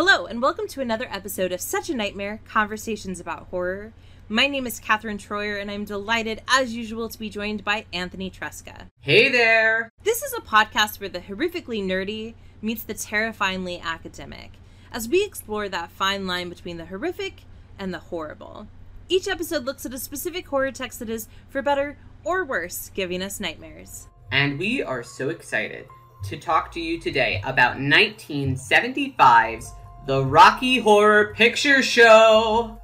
Hello, and welcome to another episode of Such a Nightmare Conversations about Horror. My name is Catherine Troyer, and I'm delighted, as usual, to be joined by Anthony Tresca. Hey there! This is a podcast where the horrifically nerdy meets the terrifyingly academic, as we explore that fine line between the horrific and the horrible. Each episode looks at a specific horror text that is, for better or worse, giving us nightmares. And we are so excited to talk to you today about 1975's The Rocky Horror Picture Show.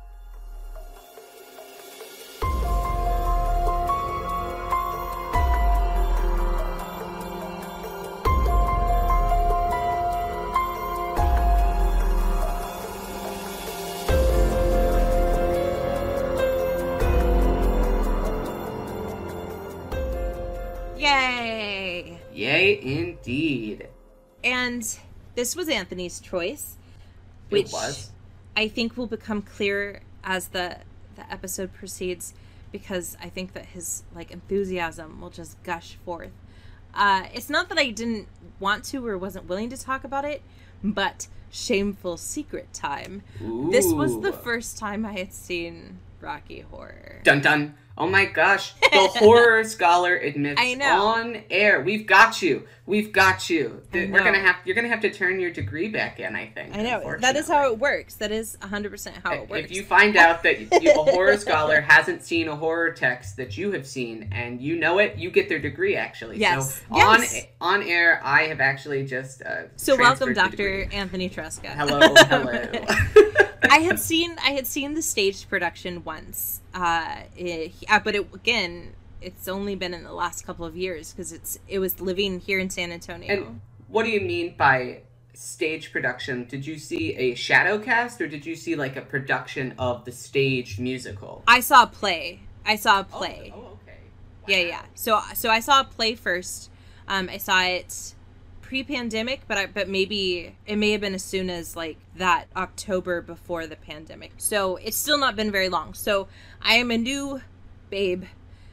Yay! Yay, indeed. And this was Anthony's choice, which was. I think will become clearer as the the episode proceeds because I think that his like enthusiasm will just gush forth. Uh, it's not that I didn't want to or wasn't willing to talk about it, but shameful secret time. This was the first time I had seen Rocky Horror. Dun dun. Oh my gosh. The horror scholar admits I know. on air. We've got you. We've got you. We're gonna have you're gonna have to turn your degree back in, I think. I know that is how it works. That is 100% how it works. If you find out that you, a horror scholar hasn't seen a horror text that you have seen and you know it, you get their degree actually. Yes. So on Yes. on air, I have actually just uh, so welcome, Dr. Anthony Tresca. Hello, hello. I had seen I had seen the staged production once, uh, it, uh, but it, again, it's only been in the last couple of years because it's it was living here in San Antonio. and what do you mean by stage production? Did you see a shadow cast or did you see like a production of the stage musical? I saw a play. I saw a play. Oh, oh, okay. Yeah, yeah. So so I saw a play first. Um, I saw it pre-pandemic, but I, but maybe it may have been as soon as like that October before the pandemic. So it's still not been very long. So I am a new babe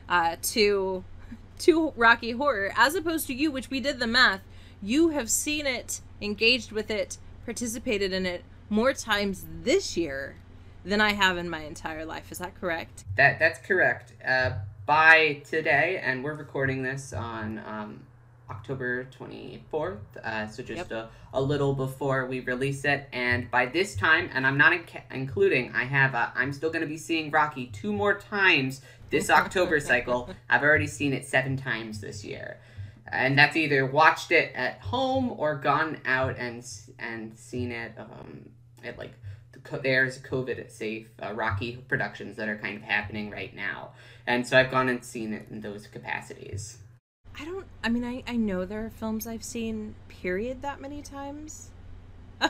uh, to to Rocky Horror, as opposed to you, which we did the math. You have seen it, engaged with it, participated in it more times this year than I have in my entire life. Is that correct? That that's correct. Uh, by today, and we're recording this on um, October twenty fourth. Uh, so just Yep. a, a little before we release it, and by this time, and I'm not inc- including, I have uh, I'm still going to be seeing Rocky two more times this October cycle. I've already seen it seven times this year. And that's either watched it at home or gone out and and seen it um, at like there's COVID safe uh, Rocky productions that are kind of happening right now, and so I've gone and seen it in those capacities. I don't. I mean, I I know there are films I've seen period that many times.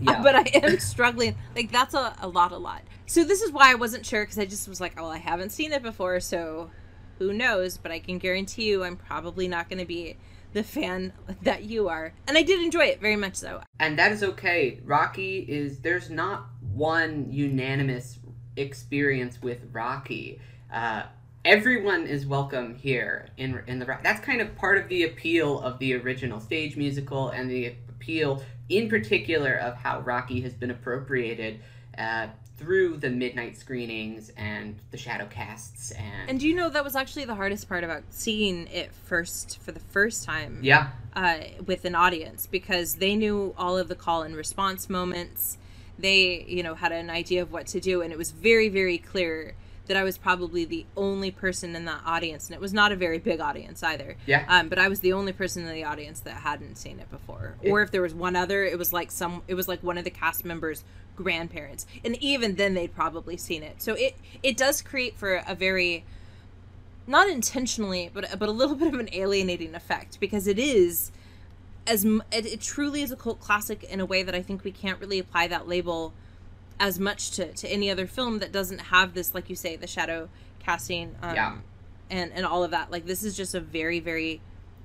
Yeah. but I am struggling. Like that's a, a lot, a lot. So this is why I wasn't sure because I just was like, oh, well, I haven't seen it before, so who knows? But I can guarantee you, I'm probably not going to be the fan that you are. And I did enjoy it very much, so. and that is okay. Rocky is there's not one unanimous experience with Rocky. Uh, everyone is welcome here in in the Rock. That's kind of part of the appeal of the original stage musical and the appeal, in particular, of how Rocky has been appropriated. Uh, through the midnight screenings and the shadow casts and, And do you know that was actually the hardest part about seeing it first for the first time? yeah uh, with an audience because they knew all of the call and response moments. They, you know, had an idea of what to do, and it was very, very clear that I was probably the only person in that audience, and it was not a very big audience either. Yeah. Um, but I was the only person in the audience that hadn't seen it before, or if there was one other, it was like some, it was like one of the cast members' grandparents, and even then they'd probably seen it. So it it does create for a very not intentionally, but but a little bit of an alienating effect because it is as it, it truly is a cult classic in a way that I think we can't really apply that label as much to to any other film that doesn't have this, like you say, the shadow casting, um, Yeah. and and all of that. Like this is just a very very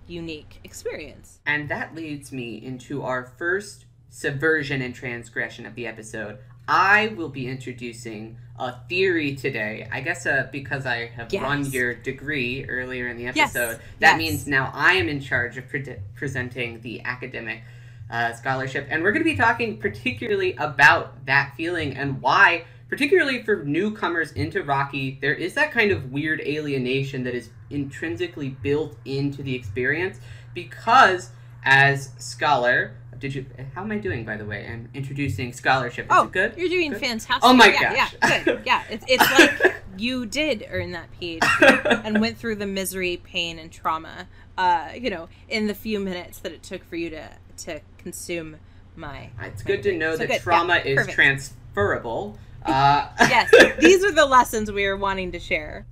unique experience. And that leads me into our first subversion and transgression of the episode. I will be introducing a theory today. I guess uh, because I have Yes. run your degree earlier in the Yes. episode, that Yes. means now I am in charge of pre- presenting the academic uh, scholarship, and we're going to be talking particularly about that feeling and why, particularly for newcomers into Rocky, there is that kind of weird alienation that is intrinsically built into the experience because, as scholar, did you? How am I doing, by the way? I'm introducing scholarship. Is oh, it good? You're doing Good? fantastic. Oh my yeah, gosh. Yeah, good. Yeah, it's, it's like you did earn that PhD and went through the misery, pain, and trauma. Uh, you know, in the few minutes that it took for you to to consume my. It's my good to know So that good. trauma Yeah, is perfect. transferable. Uh, yes, these are the lessons we are wanting to share.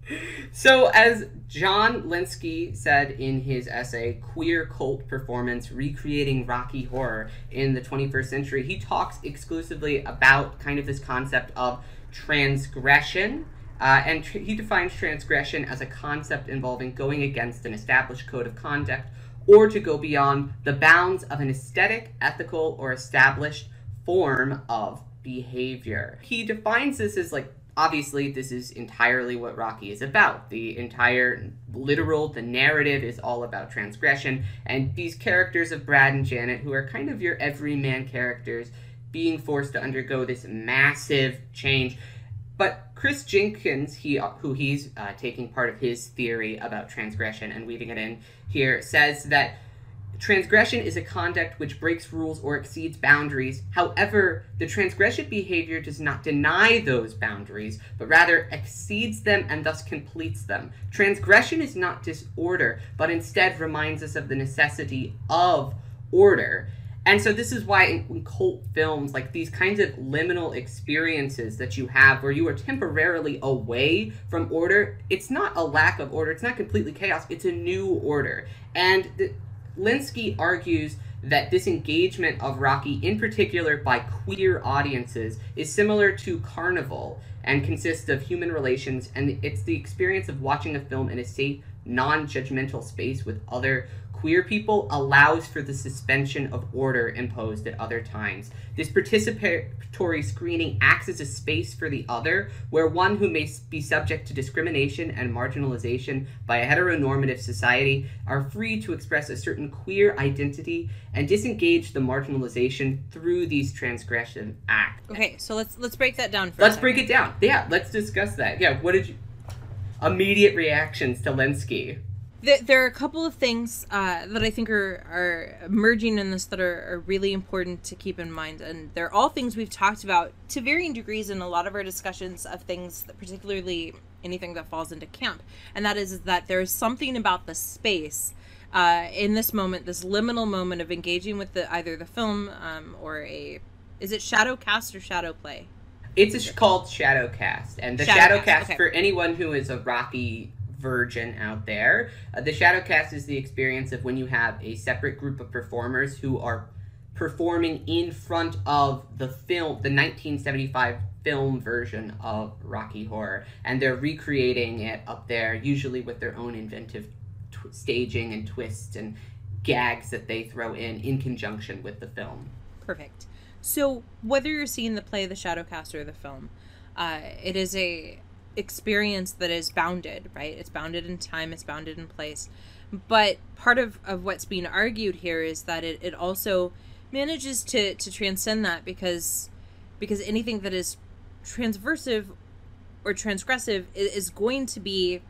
So, as John Linsky said in his essay, Queer Cult Performance Recreating Rocky Horror in the 21st Century, he talks exclusively about kind of this concept of transgression. Uh, and tr- he defines transgression as a concept involving going against an established code of conduct or to go beyond the bounds of an aesthetic, ethical, or established form of behavior. He defines this as like obviously this is entirely what Rocky is about. The entire literal the narrative is all about transgression and these characters of Brad and Janet who are kind of your everyman characters being forced to undergo this massive change. But Chris Jenks, he who he's uh, taking part of his theory about transgression and weaving it in here, says that transgression is a conduct which breaks rules or exceeds boundaries. However, the transgressive behavior does not deny those boundaries, but rather exceeds them and thus completes them. Transgression is not disorder, but instead reminds us of the necessity of order. And so this is why in, cult films, like these kinds of liminal experiences that you have where you are temporarily away from order, it's not a lack of order, it's not completely chaos, it's a new order. And the, Linsky argues that this engagement of Rocky, in particular by queer audiences, is similar to Carnival and consists of human relations, and it's the experience of watching a film in a safe, non judgmental space with other queer people allows for the suspension of order imposed at other times. This participatory screening acts as a space for the other, where one who may be subject to discrimination and marginalization by a heteronormative society are free to express a certain queer identity and disengage the marginalization through these transgression acts. Okay, so let's let's break that down. Let's break it down. Yeah, let's discuss that. Yeah, what did you. Immediate reactions to Linsky. There, there are a couple of things uh, that I think are, are emerging in this that are, are really important to keep in mind, and they're all things we've talked about to varying degrees in a lot of our discussions of things, that particularly anything that falls into camp, and that is, that there is something about the space uh, in this moment, this liminal moment of engaging with the either the film um, or a is it shadow cast or shadow play? It's a sh- called Shadowcast, and the Shadowcast, Shadowcast, okay. for anyone who is a Rocky virgin out there, uh, the Shadowcast is the experience of when you have a separate group of performers who are performing in front of the film, the 1975 film version of Rocky Horror, and they're recreating it up there, usually with their own inventive tw- staging and twists and gags that they throw in in conjunction with the film. Perfect. So whether you're seeing the play, the Shadowcast, or the film, uh, it is a experience that is bounded, right? It's bounded in time, it's bounded in place. But part of, of what's being argued here is that it, it also manages to, to transcend that because because anything that is transversive or transgressive is going to be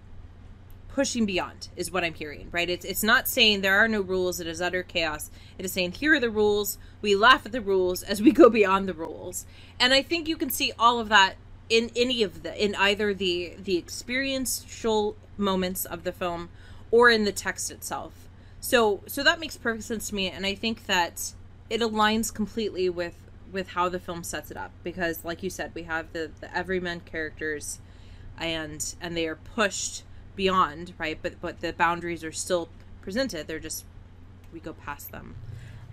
pushing beyond is what i'm hearing right it's it's not saying there are no rules it is utter chaos it is saying here are the rules we laugh at the rules as we go beyond the rules and i think you can see all of that in any of the in either the the experiential moments of the film or in the text itself. So so that makes perfect sense to me and i think that it aligns completely with with how the film sets it up because like you said we have the the everyman characters and and they are pushed beyond right but but the boundaries are still presented they're just we go past them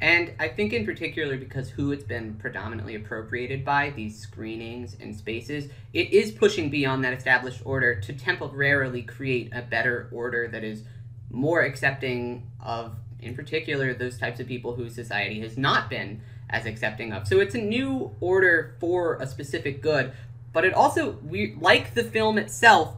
And I think, in particular, because who it's been predominantly appropriated by, these screenings and spaces, it is pushing beyond that established order to temporarily create a better order that is more accepting of, in particular, those types of people whose society has not been as accepting of. So it's a new order for a specific good, but it also, we like the film itself,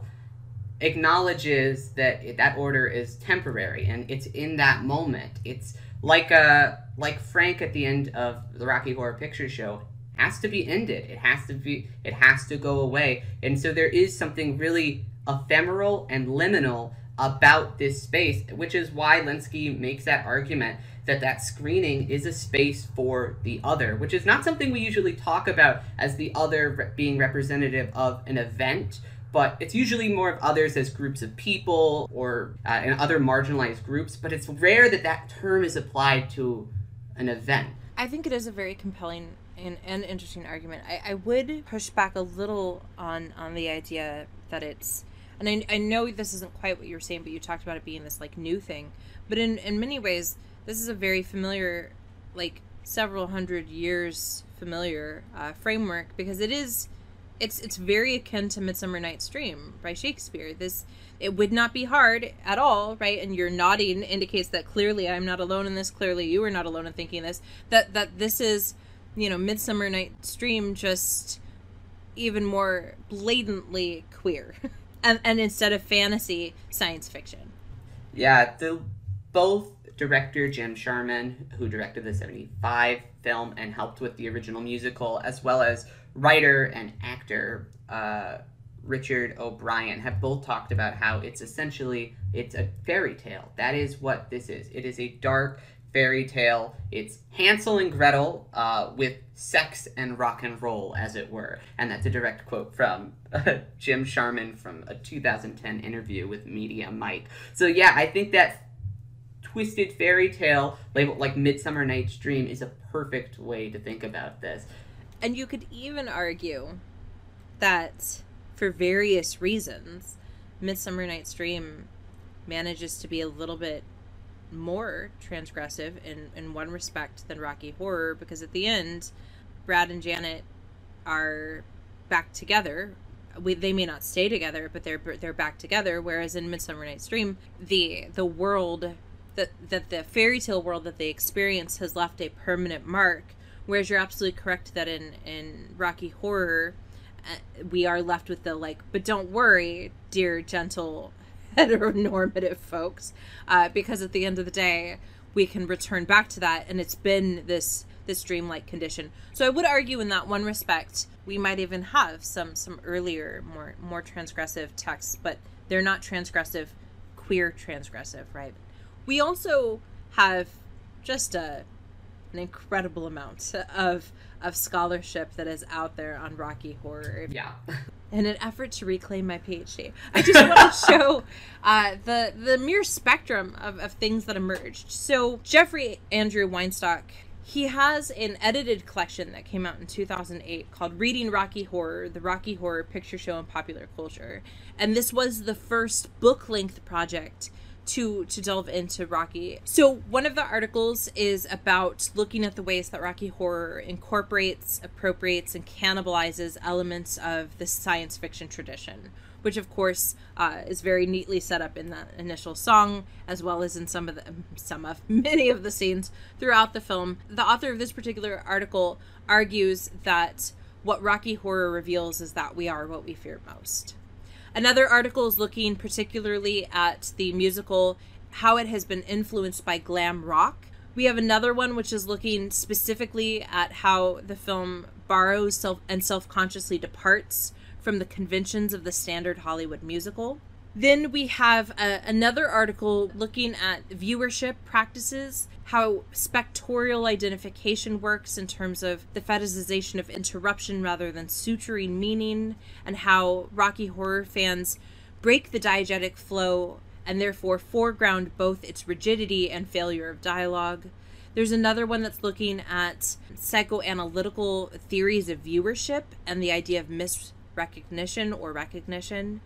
acknowledges that it, that order is temporary and it's in that moment. It's like uh like Frank at the end of the Rocky Horror Picture Show has to be ended. It has to be it has to go away. And so there is something really ephemeral and liminal about this space, which is why Lensky makes that argument that that screening is a space for the other, which is not something we usually talk about as the other being representative of an event, but it's usually more of others as groups of people or uh, and other marginalized groups. But it's rare that that term is applied to an event. I think it is a very compelling and, and interesting argument. I, I would push back a little on on the idea that it's and I, I know this isn't quite what you were saying, but you talked about it being this like new thing. But in, in many ways, this is a very familiar, like several hundred years familiar uh, framework because it is, it's it's very akin to Midsummer Night's Dream by Shakespeare. This it would not be hard at all, right? And your nodding indicates that clearly I'm not alone in this. Clearly you are not alone in thinking this. That that this is, you know, Midsummer Night's Dream just even more blatantly queer. and, and instead of fantasy, science fiction. Yeah, the both director Jim Sharman, who directed the 75 film and helped with the original musical, as well as writer and actor uh, Richard O'Brien have both talked about how it's essentially it's a fairy tale. That is what this is. It is a dark fairy tale. It's Hansel and Gretel uh, with sex and rock and roll, as it were. And that's a direct quote from uh, Jim Sharman from a 2010 interview with Media Mike. So, yeah, I think that twisted fairy tale labeled like Midsummer Night's Dream is a perfect way to think about this. And you could even argue that for various reasons, Midsummer Night's Dream manages to be a little bit more transgressive in, in one respect than Rocky Horror because at the end, Brad and Janet are back together. We, they may not stay together, but they're they're back together. Whereas in Midsummer Night's Dream, the the world that that the fairy tale world that they experience has left a permanent mark. Whereas you're absolutely correct that in in Rocky Horror, uh, we are left with the like, but don't worry, dear gentle heteronormative folks, uh, because at the end of the day, we can return back to that, and it's been this this dreamlike condition. So I would argue, in that one respect, we might even have some some earlier, more more transgressive texts, but they're not transgressive, queer transgressive, right? We also have just a an incredible amount of of scholarship that is out there on Rocky Horror. Yeah. in an effort to reclaim my PhD. I just want to show uh, the the mere spectrum of, of things that emerged. So Jeffrey Andrew Weinstock, he has an edited collection that came out in 2008 called Reading Rocky Horror: The Rocky Horror Picture Show and Popular Culture, and this was the first book length project to to delve into Rocky. So one of the articles is about looking at the ways that Rocky Horror incorporates, appropriates, and cannibalizes elements of the science fiction tradition, which of course uh, is very neatly set up in that initial song, as well as in some of the some of many of the scenes throughout the film. The author of this particular article argues that what Rocky Horror reveals is that we are what we fear most. Another article is looking particularly at the musical, how it has been influenced by glam rock. We have another one which is looking specifically at how the film borrows self and self-consciously departs from the conventions of the standard Hollywood musical. Then we have a, another article looking at viewership practices, how spectorial identification works in terms of the fetishization of interruption rather than suturing meaning, and how Rocky Horror fans break the diegetic flow and therefore foreground both its rigidity and failure of dialogue. There's another one that's looking at psychoanalytical theories of viewership and the idea of misrecognition or recognition.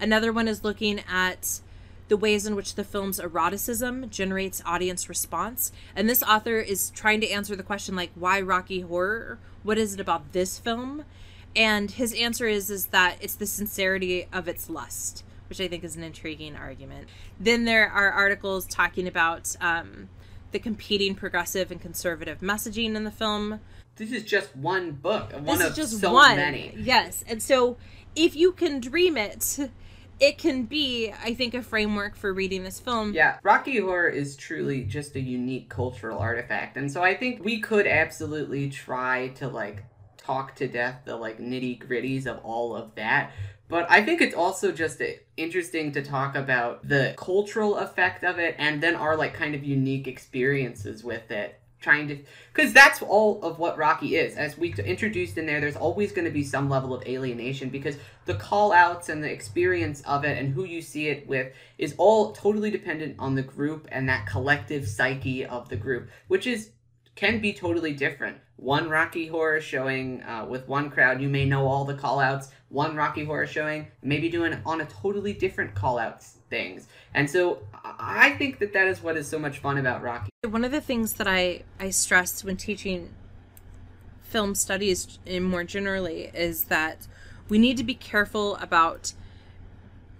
Another one is looking at the ways in which the film's eroticism generates audience response. And this author is trying to answer the question like why Rocky Horror? What is it about this film? And his answer is is that it's the sincerity of its lust, which I think is an intriguing argument. Then there are articles talking about um, the competing progressive and conservative messaging in the film. This is just one book, one this of is just so one. many. Yes, and so if you can dream it, it can be, I think, a framework for reading this film. Yeah, Rocky Horror is truly just a unique cultural artifact. And so I think we could absolutely try to like talk to death the like nitty gritties of all of that. But I think it's also just uh, interesting to talk about the cultural effect of it and then our like kind of unique experiences with it trying to because that's all of what rocky is. As we introduced in there there's always going to be some level of alienation because the call outs and the experience of it and who you see it with is all totally dependent on the group and that collective psyche of the group which is can be totally different. One rocky horror showing uh, with one crowd you may know all the call outs one rocky horror showing maybe doing on a totally different call outs things and so I think that that is what is so much fun about Rocky. One of the things that I I stress when teaching film studies in more generally is that we need to be careful about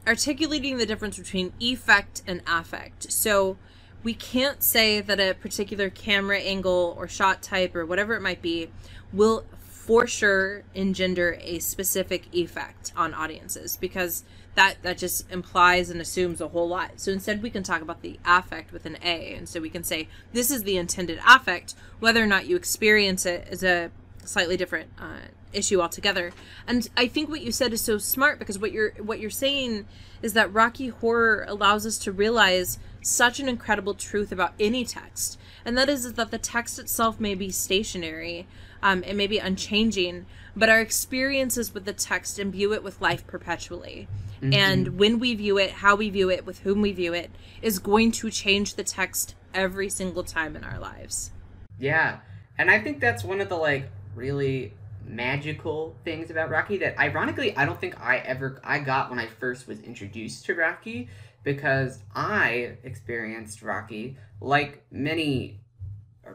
articulating the difference between effect and affect. So we can't say that a particular camera angle or shot type or whatever it might be will for sure engender a specific effect on audiences because that that just implies and assumes a whole lot. So instead, we can talk about the affect with an A, and so we can say this is the intended affect, whether or not you experience it is a slightly different uh, issue altogether. And I think what you said is so smart because what you're what you're saying is that Rocky Horror allows us to realize such an incredible truth about any text, and that is that the text itself may be stationary, um, it may be unchanging, but our experiences with the text imbue it with life perpetually. Mm-hmm. And when we view it, how we view it, with whom we view it, is going to change the text every single time in our lives. Yeah. And I think that's one of the like really magical things about Rocky that ironically I don't think I ever I got when I first was introduced to Rocky because I experienced Rocky like many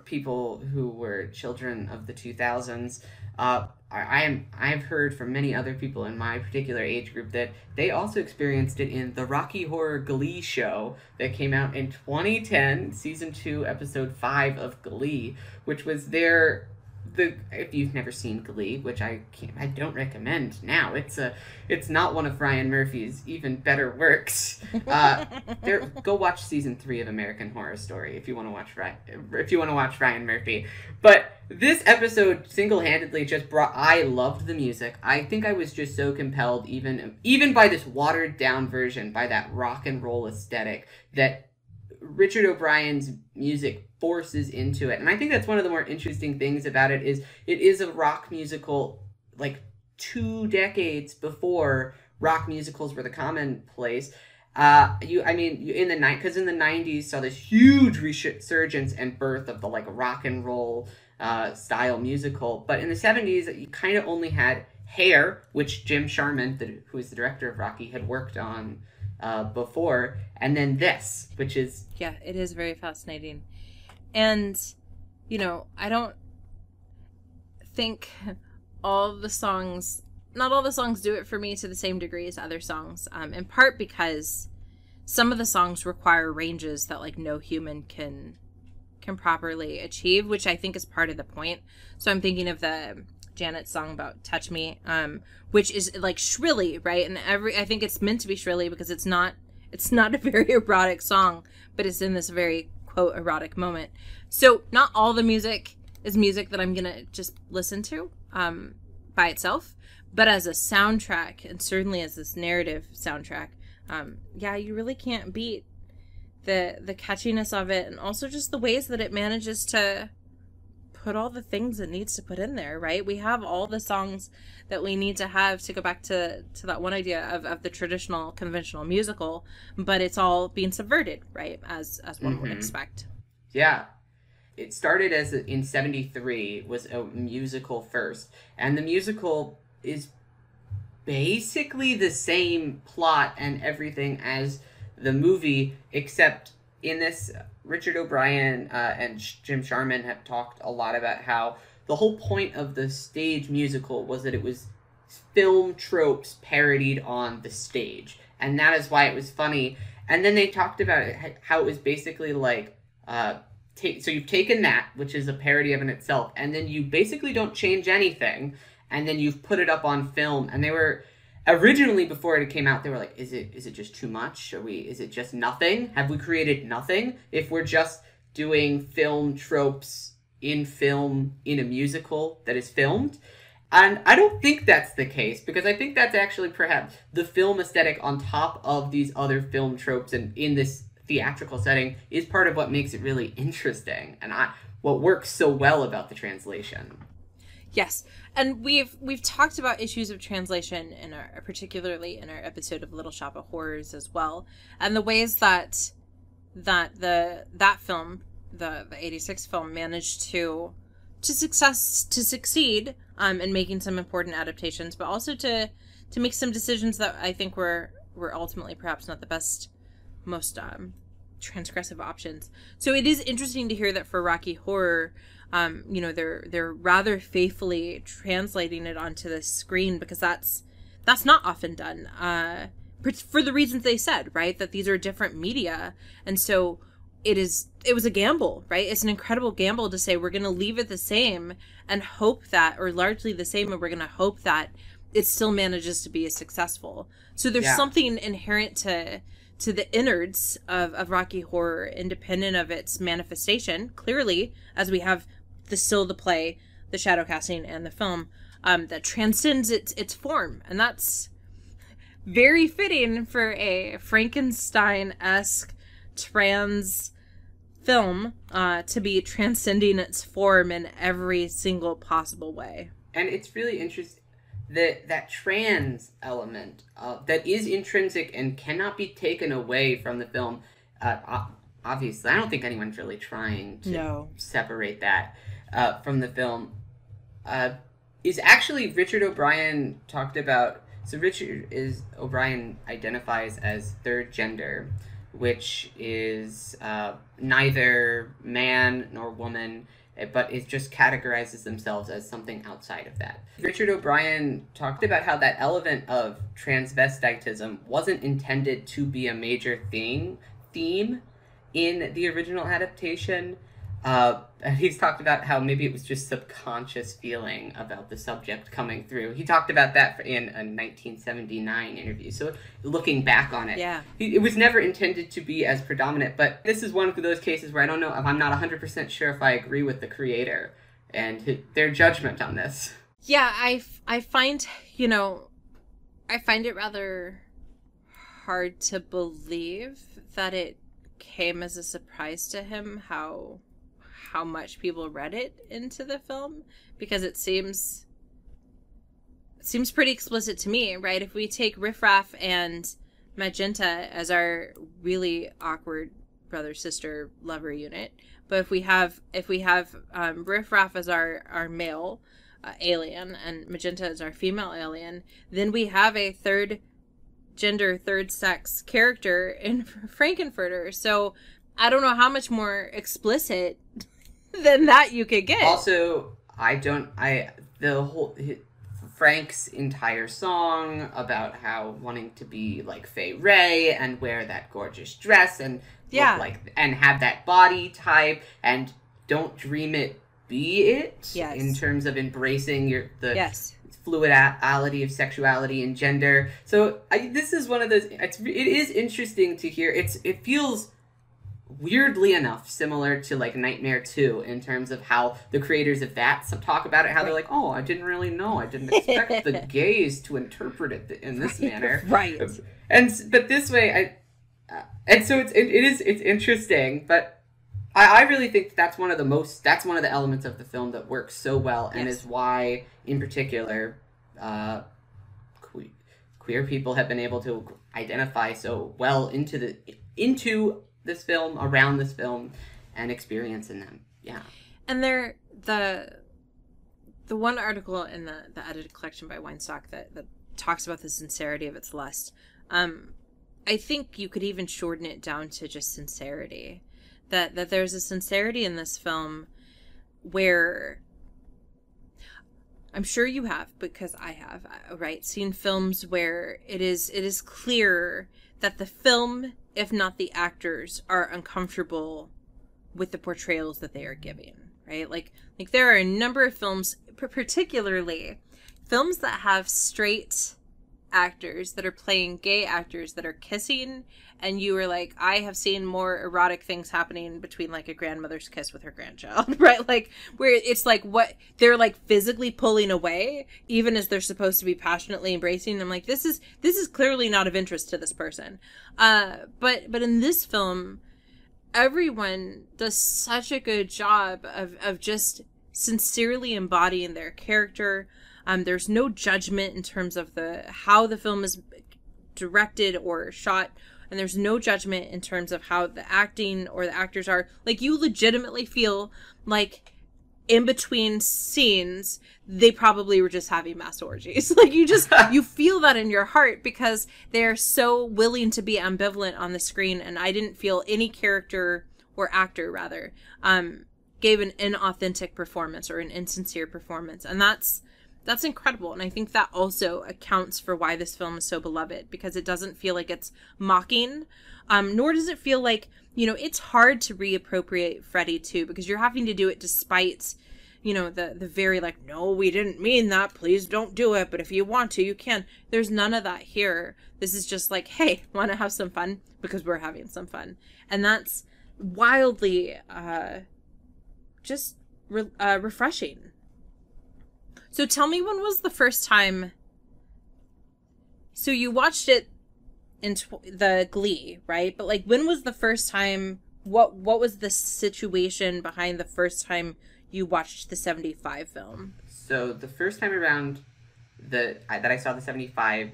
people who were children of the 2000s uh, I, am I've heard from many other people in my particular age group that they also experienced it in the Rocky Horror Glee show that came out in 2010, season 2, episode 5 of Glee, which was their the if you've never seen Glee, which I can't, I don't recommend now. It's a it's not one of Ryan Murphy's even better works. Uh, there, go watch season three of American Horror Story if you want to watch Ryan, if you want to watch Ryan Murphy. But this episode single handedly just brought. I loved the music. I think I was just so compelled, even even by this watered down version, by that rock and roll aesthetic that Richard O'Brien's music forces into it. And I think that's one of the more interesting things about it is it is a rock musical like two decades before rock musicals were the commonplace. Uh, you, I mean, in the night, because in the '90s saw this huge resurgence and birth of the like rock and roll uh, style musical, but in the '70s, you kind of only had Hair, which Jim Sharman, the, who is the director of Rocky, had worked on uh, before, and then this, which is yeah, it is very fascinating, and you know, I don't think all the songs not all the songs do it for me to the same degree as other songs um, in part because some of the songs require ranges that like no human can can properly achieve which i think is part of the point. So i'm thinking of the Janet's song about "Touch Me," um, which is like shrilly, right? And every I think it's meant to be shrilly because it's not it's not a very erotic song, but it's in this very quote erotic moment. So not all the music is music that I'm gonna just listen to um, by itself, but as a soundtrack and certainly as this narrative soundtrack, um, yeah, you really can't beat the the catchiness of it and also just the ways that it manages to put all the things it needs to put in there, right? We have all the songs that we need to have to go back to to that one idea of, of the traditional conventional musical, but it's all being subverted, right? As as one mm-hmm. would expect. Yeah. It started as a, in 73 was a musical first, and the musical is basically the same plot and everything as the movie except in this Richard O'Brien uh, and Jim Sharman have talked a lot about how the whole point of the stage musical was that it was film tropes parodied on the stage, and that is why it was funny. And then they talked about it, how it was basically like, uh, take, so you've taken that, which is a parody of in itself, and then you basically don't change anything, and then you've put it up on film, and they were originally before it came out they were like is it is it just too much? Are we is it just nothing? Have we created nothing? If we're just doing film tropes in film in a musical that is filmed. And I don't think that's the case because I think that's actually perhaps the film aesthetic on top of these other film tropes and in this theatrical setting is part of what makes it really interesting. And I what works so well about the translation. Yes, and we've we've talked about issues of translation in our particularly in our episode of Little Shop of Horrors as well, and the ways that that the that film the the 86 film managed to to success to succeed um, in making some important adaptations, but also to to make some decisions that I think were were ultimately perhaps not the best, most um, transgressive options. So it is interesting to hear that for Rocky Horror, um, you know, they're they're rather faithfully translating it onto the screen because that's that's not often done. Uh, for the reasons they said, right? That these are different media, and so it is it was a gamble right it's an incredible gamble to say we're going to leave it the same and hope that or largely the same and we're going to hope that it still manages to be as successful so there's yeah. something inherent to to the innards of, of rocky horror independent of its manifestation clearly as we have the still the play the shadow casting and the film um, that transcends its its form and that's very fitting for a frankenstein-esque trans film uh, to be transcending its form in every single possible way. And it's really interesting that that trans element uh, that is intrinsic and cannot be taken away from the film. Uh, obviously, I don't think anyone's really trying to no. separate that uh, from the film. Uh, is actually Richard O'Brien talked about. So Richard is O'Brien identifies as third gender, which is uh, neither man nor woman, eh, but it just categorizes themselves as something outside of that. Richard O'Brien talked about how that element of transvestitism wasn't intended to be a major thing theme in the original adaptation, uh, he's talked about how maybe it was just subconscious feeling about the subject coming through. He talked about that in a 1979 interview. So looking back on it, yeah, it was never intended to be as predominant. But this is one of those cases where I don't know if I'm not 100 percent sure if I agree with the creator and their judgment on this. Yeah, I I find you know, I find it rather hard to believe that it came as a surprise to him how how much people read it into the film because it seems it seems pretty explicit to me, right? If we take Riffraff and Magenta as our really awkward brother sister lover unit, but if we have if we have um, Riff Raff as our our male uh, alien and Magenta as our female alien, then we have a third gender, third sex character in Frank-N-Furter. So I don't know how much more explicit than that you could get. Also, I don't. I the whole Frank's entire song about how wanting to be like Fay Wray and wear that gorgeous dress and yeah, like and have that body type and don't dream it, be it. Yes. In terms of embracing your the yes fluidity of sexuality and gender. So I, this is one of those. It's it is interesting to hear. It's it feels weirdly enough similar to like Nightmare 2 in terms of how the creators of that talk about it how they're like oh I didn't really know. I didn't expect the gays to interpret it in this manner. right. And but this way I uh, and so it's it, it is it's interesting but I, I really think that's one of the most that's one of the elements of the film that works so well and yes. is why in particular uh, que- queer people have been able to identify so well into the into this film, around this film, and experience in them. Yeah. And there, the the one article in the the edited collection by Weinstock that that talks about the sincerity of its lust. Um, I think you could even shorten it down to just sincerity. That that there's a sincerity in this film where I'm sure you have because I have, uh, right? Seen films where it is it is clear that the film if not the actors, are uncomfortable with the portrayals that they are giving, right? Like, like there are a number of films, particularly films that have straight actors that are playing gay actors that are kissing and you were like i have seen more erotic things happening between like a grandmother's kiss with her grandchild right? Like where it's like what they're like physically pulling away even as they're supposed to be passionately embracing. I'm like this is this is clearly not of interest to this person. Uh but but in this film everyone does such a good job of of just sincerely embodying their character. Um, there's no judgment in terms of the how the film is directed or shot, and there's no judgment in terms of how the acting or the actors are. Like you legitimately feel like in between scenes they probably were just having mass orgies like you just you feel that in your heart because they're so willing to be ambivalent on the screen and i didn't feel any character or actor rather um gave an inauthentic performance or an insincere performance and that's that's incredible and i think that also accounts for why this film is so beloved because it doesn't feel like it's mocking um, nor does it feel like you know it's hard to reappropriate freddy too because you're having to do it despite you know the the very like no we didn't mean that please don't do it but if you want to you can. There's none of that here. This is just like hey want to have some fun? Because we're having some fun. And that's wildly uh just re- uh, refreshing so tell me when was the first time So you watched it in tw- the Glee, right? But like when was the first time what what was the situation behind the first time you watched the 75 film? So the first time around the I, that I saw the 75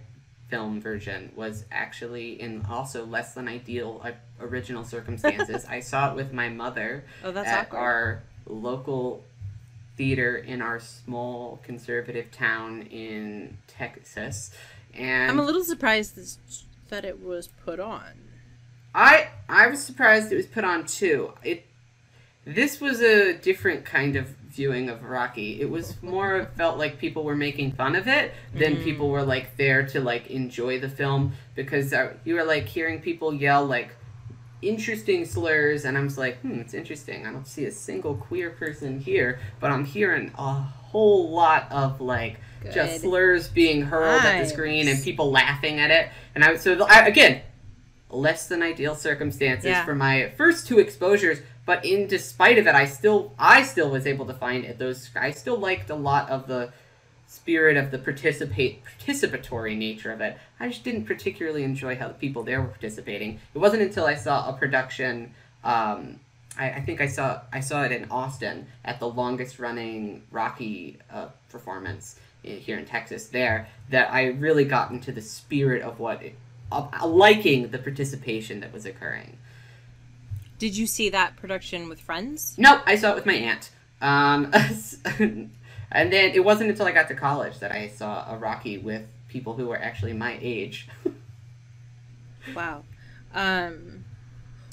film version was actually in also less than ideal uh, original circumstances. I saw it with my mother Oh, that's at awkward. our local theater in our small conservative town in Texas. And I'm a little surprised this, that it was put on. I I was surprised it was put on too. It this was a different kind of viewing of Rocky. It was more felt like people were making fun of it than Mm. people were like there to like enjoy the film because uh, you were like hearing people yell like interesting slurs and I was like, hmm, it's interesting. I don't see a single queer person here, but I'm hearing a whole lot of like Good. just slurs being hurled at the screen and people laughing at it. And I was so I, again, less than ideal circumstances Yeah. for my first two exposures but in despite of it i still i still was able to find it those i still liked a lot of the spirit of the participate participatory nature of it i just didn't particularly enjoy how the people there were participating it wasn't until i saw a production um, I, I think I saw I saw it in Austin at the longest running Rocky uh, performance i- here in Texas. There, that I really got into the spirit of what, it, of liking the participation that was occurring. Did you see that production with friends? No, I saw it with my aunt. Um, and then it wasn't until I got to college that I saw a Rocky with people who were actually my age. Wow. Um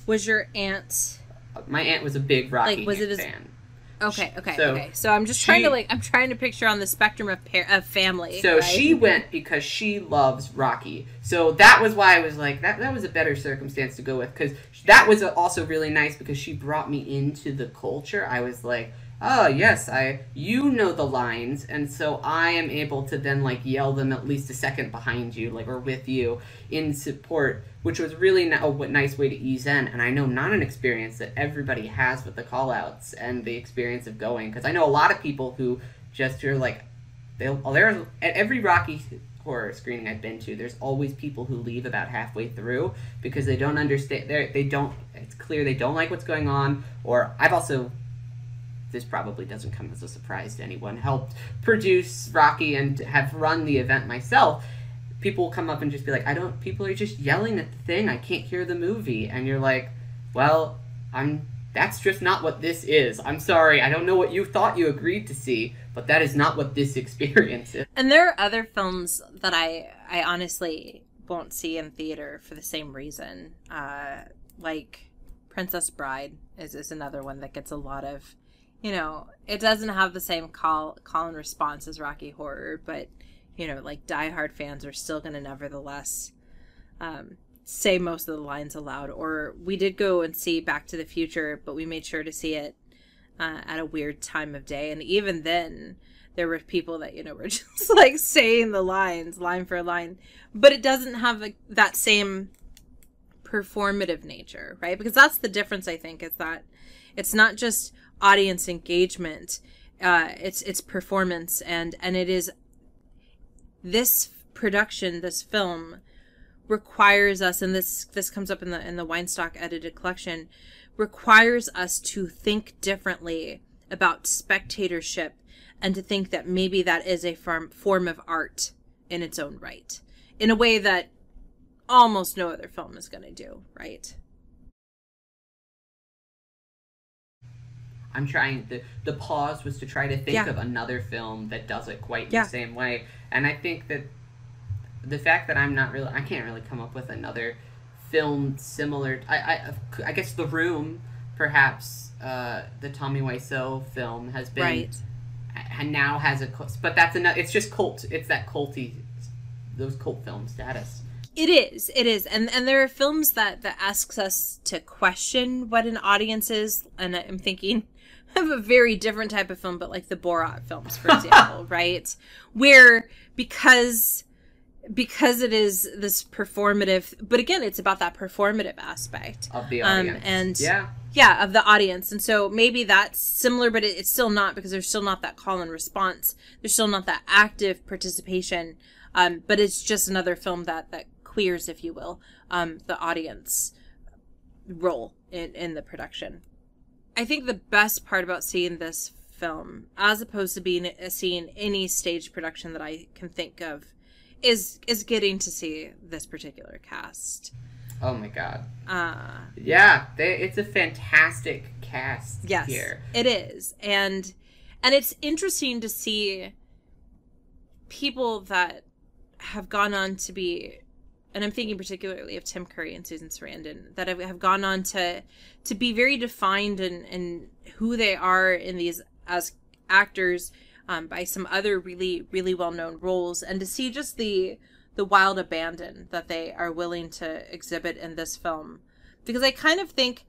was your aunt my aunt was a big Rocky Like, was it as- fan. Okay, okay, So, okay. So I'm just trying to like I'm trying to picture on the spectrum of of family. So right? she went because she loves Rocky. So that was why I was like, that, that was a better circumstance to go with. Because that was also really nice because she brought me into the culture. I was like, oh, yes, I you know the lines. And so I am able to then like yell them at least a second behind you, like, or with you in support, which was really a nice way to ease in. And I know not an experience that everybody has with the call outs and the experience of going. Because I know a lot of people who just are like, they'll oh, well, there's at every Rocky horror screening I've been to, there's always people who leave about halfway through because they don't understand. They they don't. It's clear they don't like what's going on. Or I've also. This probably doesn't come as a surprise to anyone. Helped produce Rocky and have run the event myself. People will come up and just be like, "I don't." People are just yelling at the thing. I can't hear the movie, and you're like, "Well, I'm that's just not what this is. I'm sorry. I don't know what you thought you agreed to see, but that is not what this experience is. And there are other films that I I honestly won't see in theater for the same reason. Uh, like Princess Bride is is another one that gets a lot of, you know, it doesn't have the same call call and response as Rocky Horror, but you know, like diehard fans are still going to nevertheless um, say most of the lines aloud. Or we did go and see Back to the Future, but we made sure to see it uh, at a weird time of day, and even then there were people that you know were just like saying the lines line for line. But it doesn't have that same performative nature right? Because that's the difference i think is that it's not just audience engagement uh it's it's performance and and it is this production this film requires us and this this comes up in the in the weinstock edited collection requires us to think differently about spectatorship and to think that maybe that is a form form of art in its own right in a way that almost no other film is going to do right i'm trying the the pause was to try to think Yeah. of another film that does it quite Yeah. the same way and i think that the fact that i'm not really i can't really come up with another film similar i i, I guess the room perhaps uh the tommy wiseau film has been right and now has a but that's enough it's just cult it's that culty those cult film status It is. It is. And and there are films that that asks us to question what an audience is and I'm thinking of a very different type of film but like the Borat films for example, right? Where because because it is this performative but again it's about that performative aspect. Of the Um, audience. and- yeah. yeah of the audience. And so maybe that's similar but it, it's still not because there's still not that call and response. There's still not that active participation. Um, but it's just another film that that queers if you will um, the audience role in, in the production i think the best part about seeing this film as opposed to being seeing any stage production that i can think of is is getting to see this particular cast. Oh my god. Uh yeah they, it's a fantastic cast Yes, here. it is, and and it's interesting to see people that have gone on to be, and I'm thinking particularly of Tim Curry and Susan Sarandon that have, gone on to to be very defined in in who they are in these as actors um, by some other really really well known roles, and to see just the the wild abandon that they are willing to exhibit in this film, because I kind of think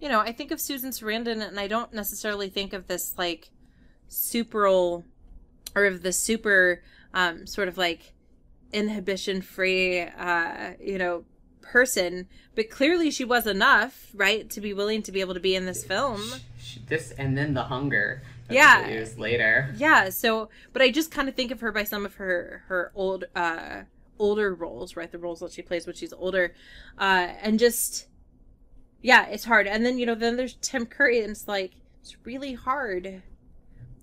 you know, I think of Susan Sarandon and I don't necessarily think of this like superal or of the super um, sort of like inhibition free, uh, you know, person. But clearly she was enough, right, to be willing to be able to be in this film. This and then the hunger Yeah. years later Yeah, so but I just kind of think of her by some of her her old uh older roles, right? The roles that she plays when she's older. Uh and just yeah, it's hard. And then, you know, then there's Tim Curry and it's like it's really hard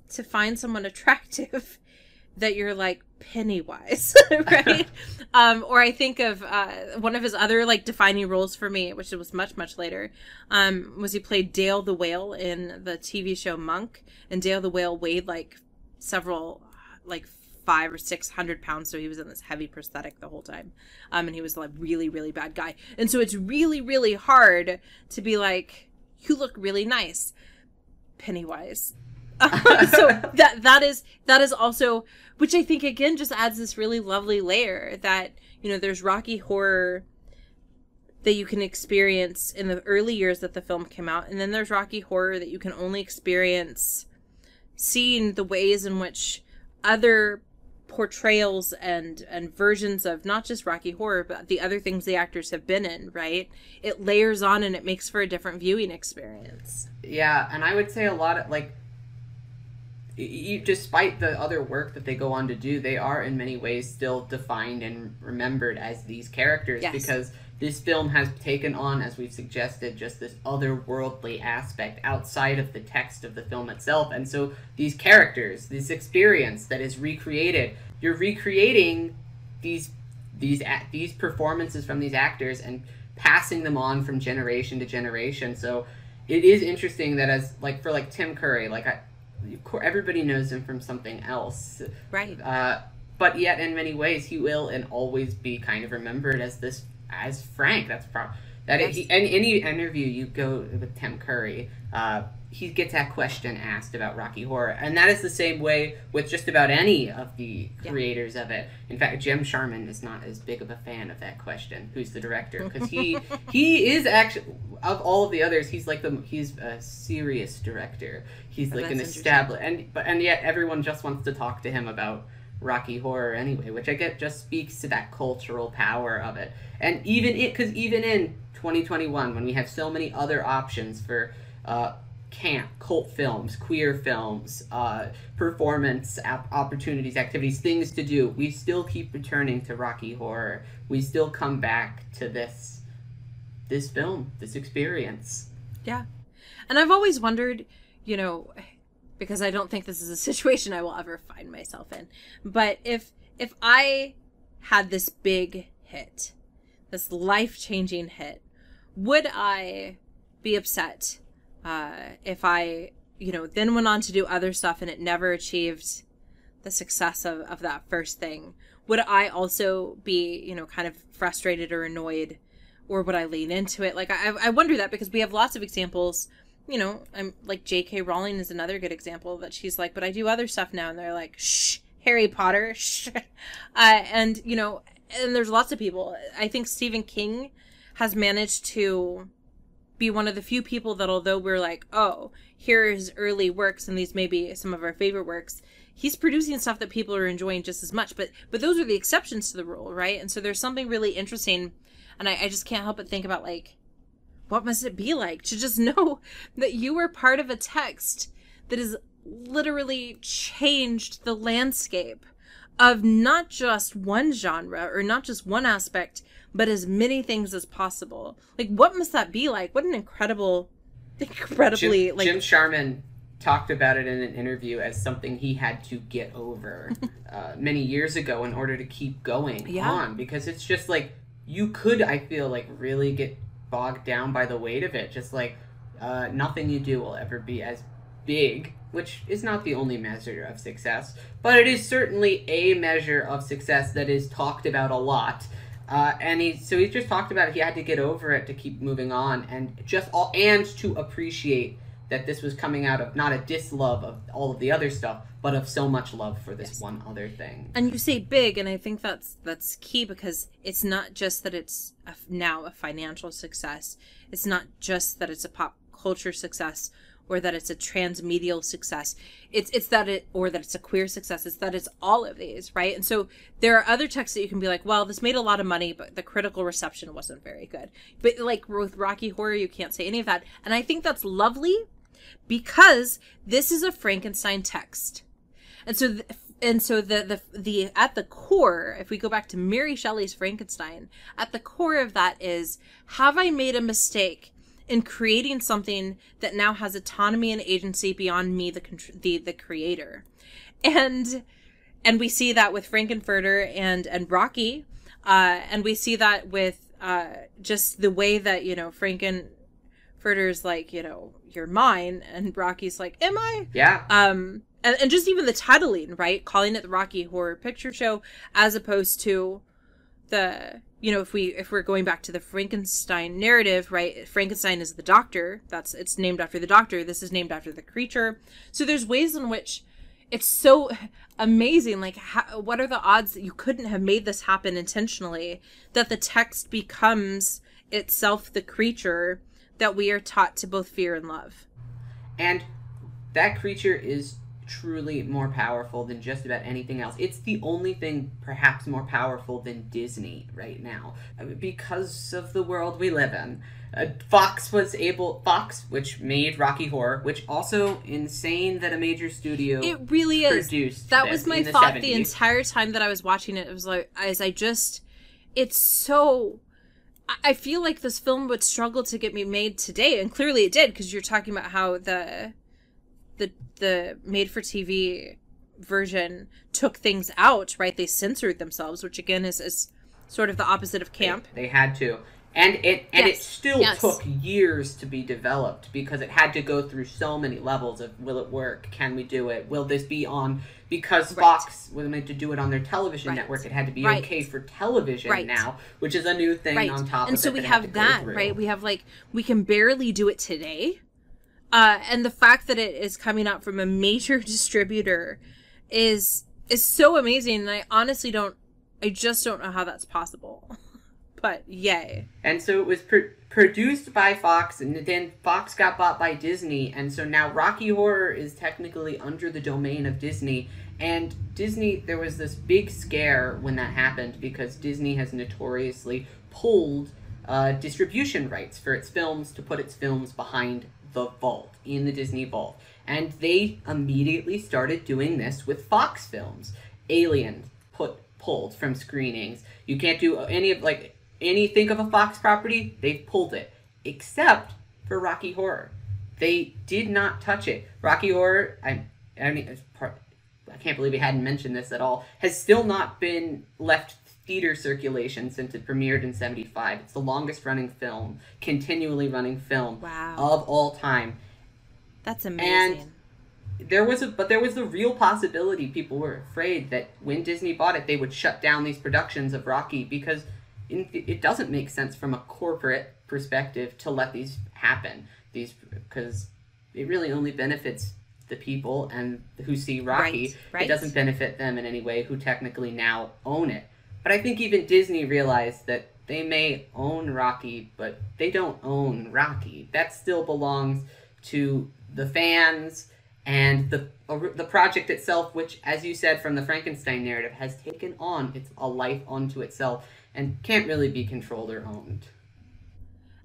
to find someone attractive that you're like Pennywise, right? um or I think of uh one of his other like defining roles for me, which was much much later, um was he played Dale the Whale in the TV show Monk. And Dale the Whale weighed like several like five or six hundred pounds so he was in this heavy prosthetic the whole time. Um and he was like really really bad guy. And so it's really really hard to be like you look really nice pennywise so that that is that is also which i think again just adds this really lovely layer that you know there's rocky horror that you can experience in the early years that the film came out. And then there's rocky horror that you can only experience seeing the ways in which other portrayals and and versions of not just rocky horror but the other things the actors have been in right? It layers on and it makes for a different viewing experience. Yeah, and I would say a lot of like, despite the other work that they go on to do, they are in many ways still defined and remembered as these characters Yes. because this film has taken on, as we've suggested, just this otherworldly aspect outside of the text of the film itself, and so these characters, this experience that is recreated, you're recreating these these these performances from these actors and passing them on from generation to generation. So it is interesting that as like for like Tim Curry, like I, everybody knows him from something else, right uh, but yet in many ways he will and always be kind of remembered as this as Frank. That's pro- that Yes. he, any any interview you go with Tim Curry. Uh, he gets that question asked about Rocky Horror, and that is the same way with just about any of the Yeah. creators of it. In fact, Jim Sharman is not as big of a fan of that question. Who's the director? Because he he is actually of all of the others, he's like the he's a serious director. He's Oh, like an established, and but and yet everyone just wants to talk to him about Rocky Horror anyway, which I get just speaks to that cultural power of it. And even it, because even in 2021, when we have so many other options for uh, camp, cult films, queer films, uh, performance ap- opportunities, activities, things to do, we still keep returning to Rocky Horror. We still come back to this, this film, this experience. Yeah. And I've always wondered, you know, because I don't think this is a situation I will ever find myself in, but if if I had this big hit, this life-changing hit, would I be upset uh, if I, you know, then went on to do other stuff and it never achieved the success of, of that first thing? Would I also be, you know, kind of frustrated or annoyed or would I lean into it? Like I, I wonder that because we have lots of examples. You know, I'm like J.K. Rowling is another good example that she's like, but I do other stuff now, and they're like, shh, Harry Potter, shh, uh, and you know, and there's lots of people. I think Stephen King has managed to be one of the few people that, although we're like, oh, here's early works, and these may be some of our favorite works, he's producing stuff that people are enjoying just as much. But but those are the exceptions to the rule, right? And so there's something really interesting and I, I just can't help but think about like what must it be like to just know that you were part of a text that has literally changed the landscape of not just one genre or not just one aspect but as many things as possible. Like what must that be like? What an incredible incredibly Jim, like Jim Sharman talked about it in an interview as something he had to get over uh, many years ago in order to keep going Yeah. on because it's just like you could I feel like really get bogged down by the weight of it. Just like uh, nothing you do will ever be as big which is not the only measure of success but it is certainly a measure of success that is talked about a lot uh, and he so he just talked about it. He had to get over it to keep moving on, and just all and to appreciate that this was coming out of not a dislove of all of the other stuff, but of so much love for this Yes. one other thing. and you say big and i think that's that's key because it's not just that it's a, now a financial success it's not just that it's a pop culture success or that it's a transmedial success. It's it's that it or that it's a queer success. It's that it's all of these right? And so there are other texts that you can be like well this made a lot of money but the critical reception wasn't very good. But like with rocky horror you can't say any of that. And i think that's lovely because this is a frankenstein text. And so, th- and so the, the the at the core, if we go back to Mary Shelley's Frankenstein, at the core of that is: Have I made a mistake in creating something that now has autonomy and agency beyond me, the the the creator? And and we see that with Frank-N-Furter and and Rocky, uh, and we see that with uh, just the way that you know Frank-N-Furter's like you know you're mine, and Rocky's like, am I? Yeah, um and, and just even the titling right calling it the rocky horror picture show as opposed to the you know if we if we're going back to the frankenstein narrative right frankenstein is the doctor. That's it's named after the doctor. This is named after the creature. So there's ways in which it's so amazing like how, what are the odds that you couldn't have made this happen intentionally that the text becomes itself the creature that we are taught to both fear and love? And that creature is truly more powerful than just about anything else. It's the only thing perhaps more powerful than Disney right now because of the world we live in. Uh, Fox was able Fox, which made Rocky Horror, which also insane that a major studio It really is. produced. That was my the thought 70s. the entire time that I was watching it. It was like, as I just, it's so. I- I feel like this film would struggle to get me made today, and clearly it did because you're talking about how the, the the made for TV version took things out. Right, they censored themselves, which again is is sort of the opposite of camp. They, they had to. And it and it still yes. took years to be developed because it had to go through so many levels of will it work? Can we do it? Will this be on because Right. Fox was meant to do it on their television Right. network, it had to be Right. okay for television Right. now, which is a new thing right on top and of so it we that had have that right we have like we can barely do it today Uh, and the fact that it is coming out from a major distributor is is so amazing and I honestly don't I just don't know how that's possible. but yay. And so it was pr- produced by Fox, and then Fox got bought by Disney, and so now Rocky Horror is technically under the domain of Disney. And Disney, there was this big scare when that happened because Disney has notoriously pulled uh, distribution rights for its films to put its films behind the vault, in the Disney vault. And they immediately started doing this with Fox films. Alien put pulled from screenings. You can't do any of like any think of a Fox property, they've pulled it. Except for Rocky Horror. They did not touch it. Rocky Horror, I I mean part, I can't believe we hadn't mentioned this at all, has still not been left theater circulation since it premiered in 75. It's the longest running film, continually running film wow. of all time. That's amazing. And there was a but there was the real possibility people were afraid that when Disney bought it they would shut down these productions of Rocky because in, it doesn't make sense from a corporate perspective to let these happen these because it really only benefits the people and who see Rocky right, right. it doesn't benefit them in any way who technically now own it but I think even Disney realized that they may own Rocky but they don't own Rocky that still belongs to the fans and the the project itself, which, as you said from the Frankenstein narrative, has taken on its a life unto itself and can't really be controlled or owned.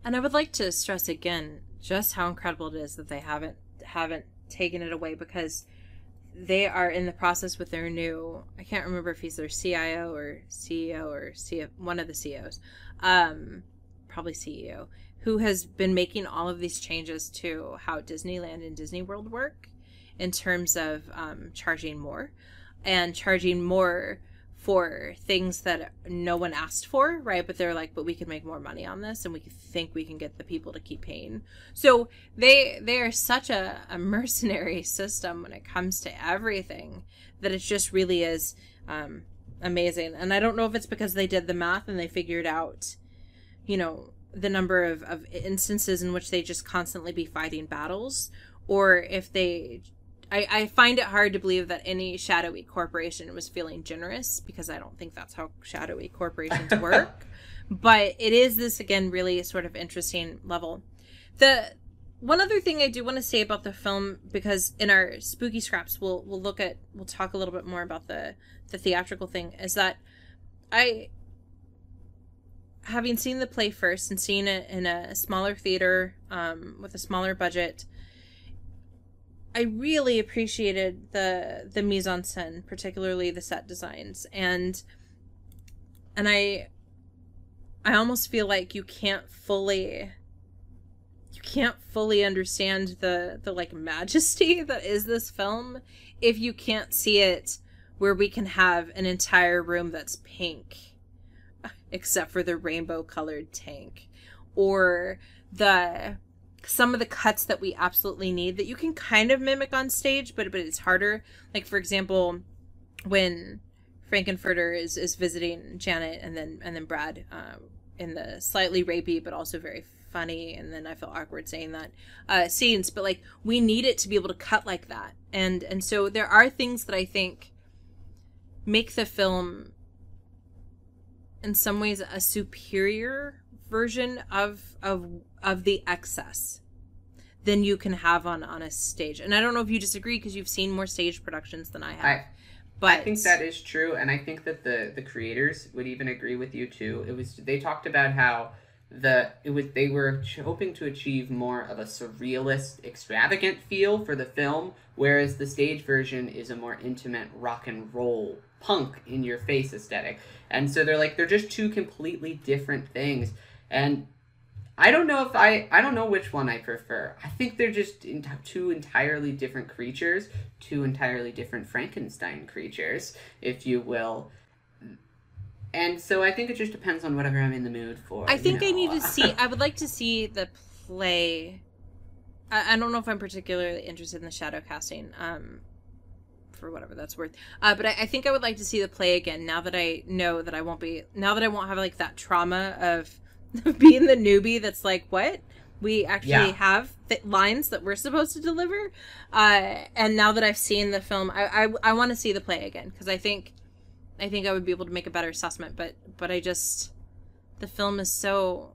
And I would like to stress again just how incredible it is that they haven't haven't taken it away because they are in the process with their new I can't remember if he's their CIO or CEO or CF, one of the CEOs, um, probably CEO, who has been making all of these changes to how Disneyland and Disney World work in terms of um, charging more. And charging more for things that no one asked for, right? But they're like, but we can make more money on this, and we think we can get the people to keep paying. So they they are such a, a mercenary system when it comes to everything that it just really is um, amazing. And I don't know if it's because they did the math and they figured out, you know, the number of, of instances in which they just constantly be fighting battles, or if they I, I find it hard to believe that any shadowy corporation was feeling generous because I don't think that's how shadowy corporations work. but it is this again really sort of interesting level. The one other thing I do want to say about the film because in our spooky scraps we'll we'll look at we'll talk a little bit more about the the theatrical thing is that I having seen the play first and seeing it in a smaller theater um, with a smaller budget I really appreciated the the mise en scène, particularly the set designs, and and I I almost feel like you can't fully you can't fully understand the the like majesty that is this film if you can't see it where we can have an entire room that's pink except for the rainbow colored tank or the some of the cuts that we absolutely need that you can kind of mimic on stage, but but it's harder. Like for example, when Frank-N-Furter is is visiting Janet and then and then Brad uh, in the slightly rapey but also very funny and then I feel awkward saying that uh, scenes, but like we need it to be able to cut like that, and and so there are things that I think make the film in some ways a superior version of of of the excess than you can have on on a stage. And I don't know if you disagree because you've seen more stage productions than I have. I, but I think that is true, and I think that the the creators would even agree with you too. It was they talked about how the it was they were hoping to achieve more of a surrealist, extravagant feel for the film, whereas the stage version is a more intimate rock and roll punk in your face aesthetic. And so they're like they're just two completely different things. And I don't know if I I don't know which one I prefer. I think they're just in, two entirely different creatures, two entirely different Frankenstein creatures, if you will. And so I think it just depends on whatever I'm in the mood for. I think you know? I need to see. I would like to see the play. I, I don't know if I'm particularly interested in the shadow casting. Um, for whatever that's worth. Uh, but I, I, think I would like to see the play again now that I know that I won't be now that I won't have like that trauma of being the newbie that's like, what? We actually Yeah. have th- lines that we're supposed to deliver. Uh, and now that I've seen the film, I I, I want to see the play again because I think I think I would be able to make a better assessment. But but I just the film is so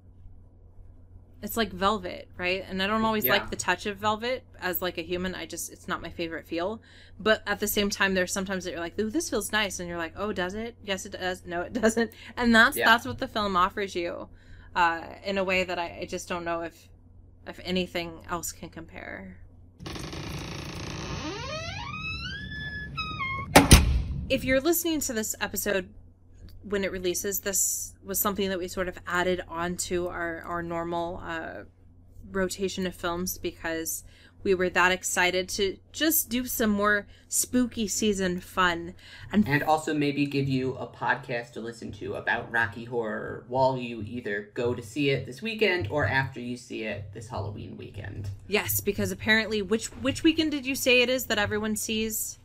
it's like velvet, right? And I don't always Yeah. like the touch of velvet as like a human. I just it's not my favorite feel. But at the same time, there's sometimes that you're like, "Ooh, this feels nice," and you're like, "Oh, does it? Yes, it does. No, it doesn't." And that's Yeah. that's what the film offers you, uh, in a way that I, I just don't know if if anything else can compare. If you're listening to this episode when it releases, this was something that we sort of added onto our our normal uh, rotation of films because we were that excited to just do some more spooky season fun and And also maybe give you a podcast to listen to about Rocky Horror while you either go to see it this weekend or after you see it this Halloween weekend. yes because apparently which which weekend did you say it is that everyone sees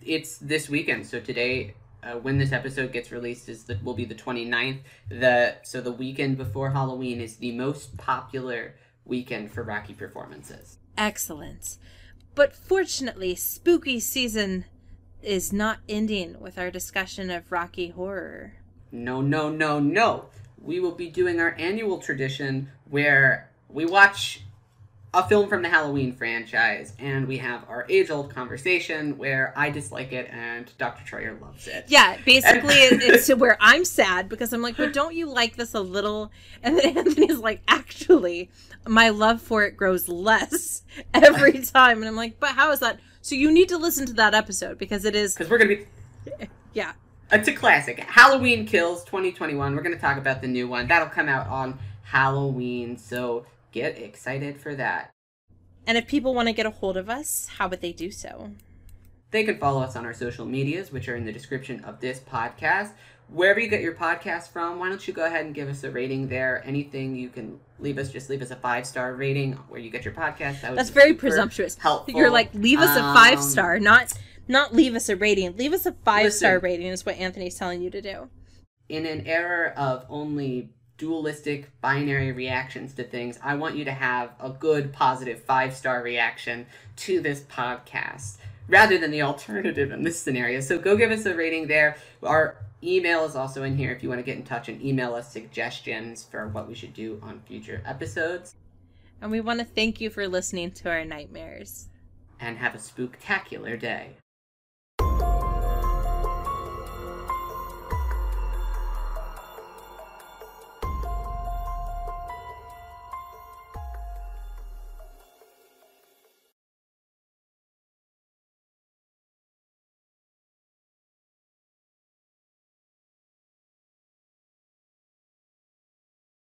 It's this weekend, so today, uh, when this episode gets released, is the, will be the 29th. The so the weekend before Halloween is the most popular weekend for Rocky performances. Excellent but fortunately spooky season is not ending with our discussion of rocky horror No, no, no, no. We will be doing our annual tradition where we watch a film from the Halloween franchise and we have our age old conversation where I dislike it and Dr. Troyer loves it. Yeah, basically, it- it's where I'm sad because I'm like, but don't you like this a little? And then Anthony's like, actually, my love for it grows less every time. And I'm like, but how is that? So you need to listen to that episode because it is, Because we're going to be. yeah. It's a classic. Halloween Kills 2021. We're going to talk about the new one. That'll come out on Halloween, so get excited for that. And if people want to get a hold of us, how would they do so? They can follow us on our social medias, which are in the description of this podcast. Wherever you get your podcast from, why don't you go ahead and give us a rating there? Anything you can leave us, just leave us a five star rating where you get your podcast. That would That's very presumptuous. Helpful. You're like, leave us a five Um, star, not not leave us a rating. Leave us a five star rating is what Anthony's telling you to do. in an era of only dualistic binary reactions to things, I want you to have a good, positive five star reaction to this podcast rather than the alternative in this scenario. So go give us a rating there. Our email is also in here if you want to get in touch and email us suggestions for what we should do on future episodes. And we want to thank you for listening to our nightmares. And have a spooktacular day.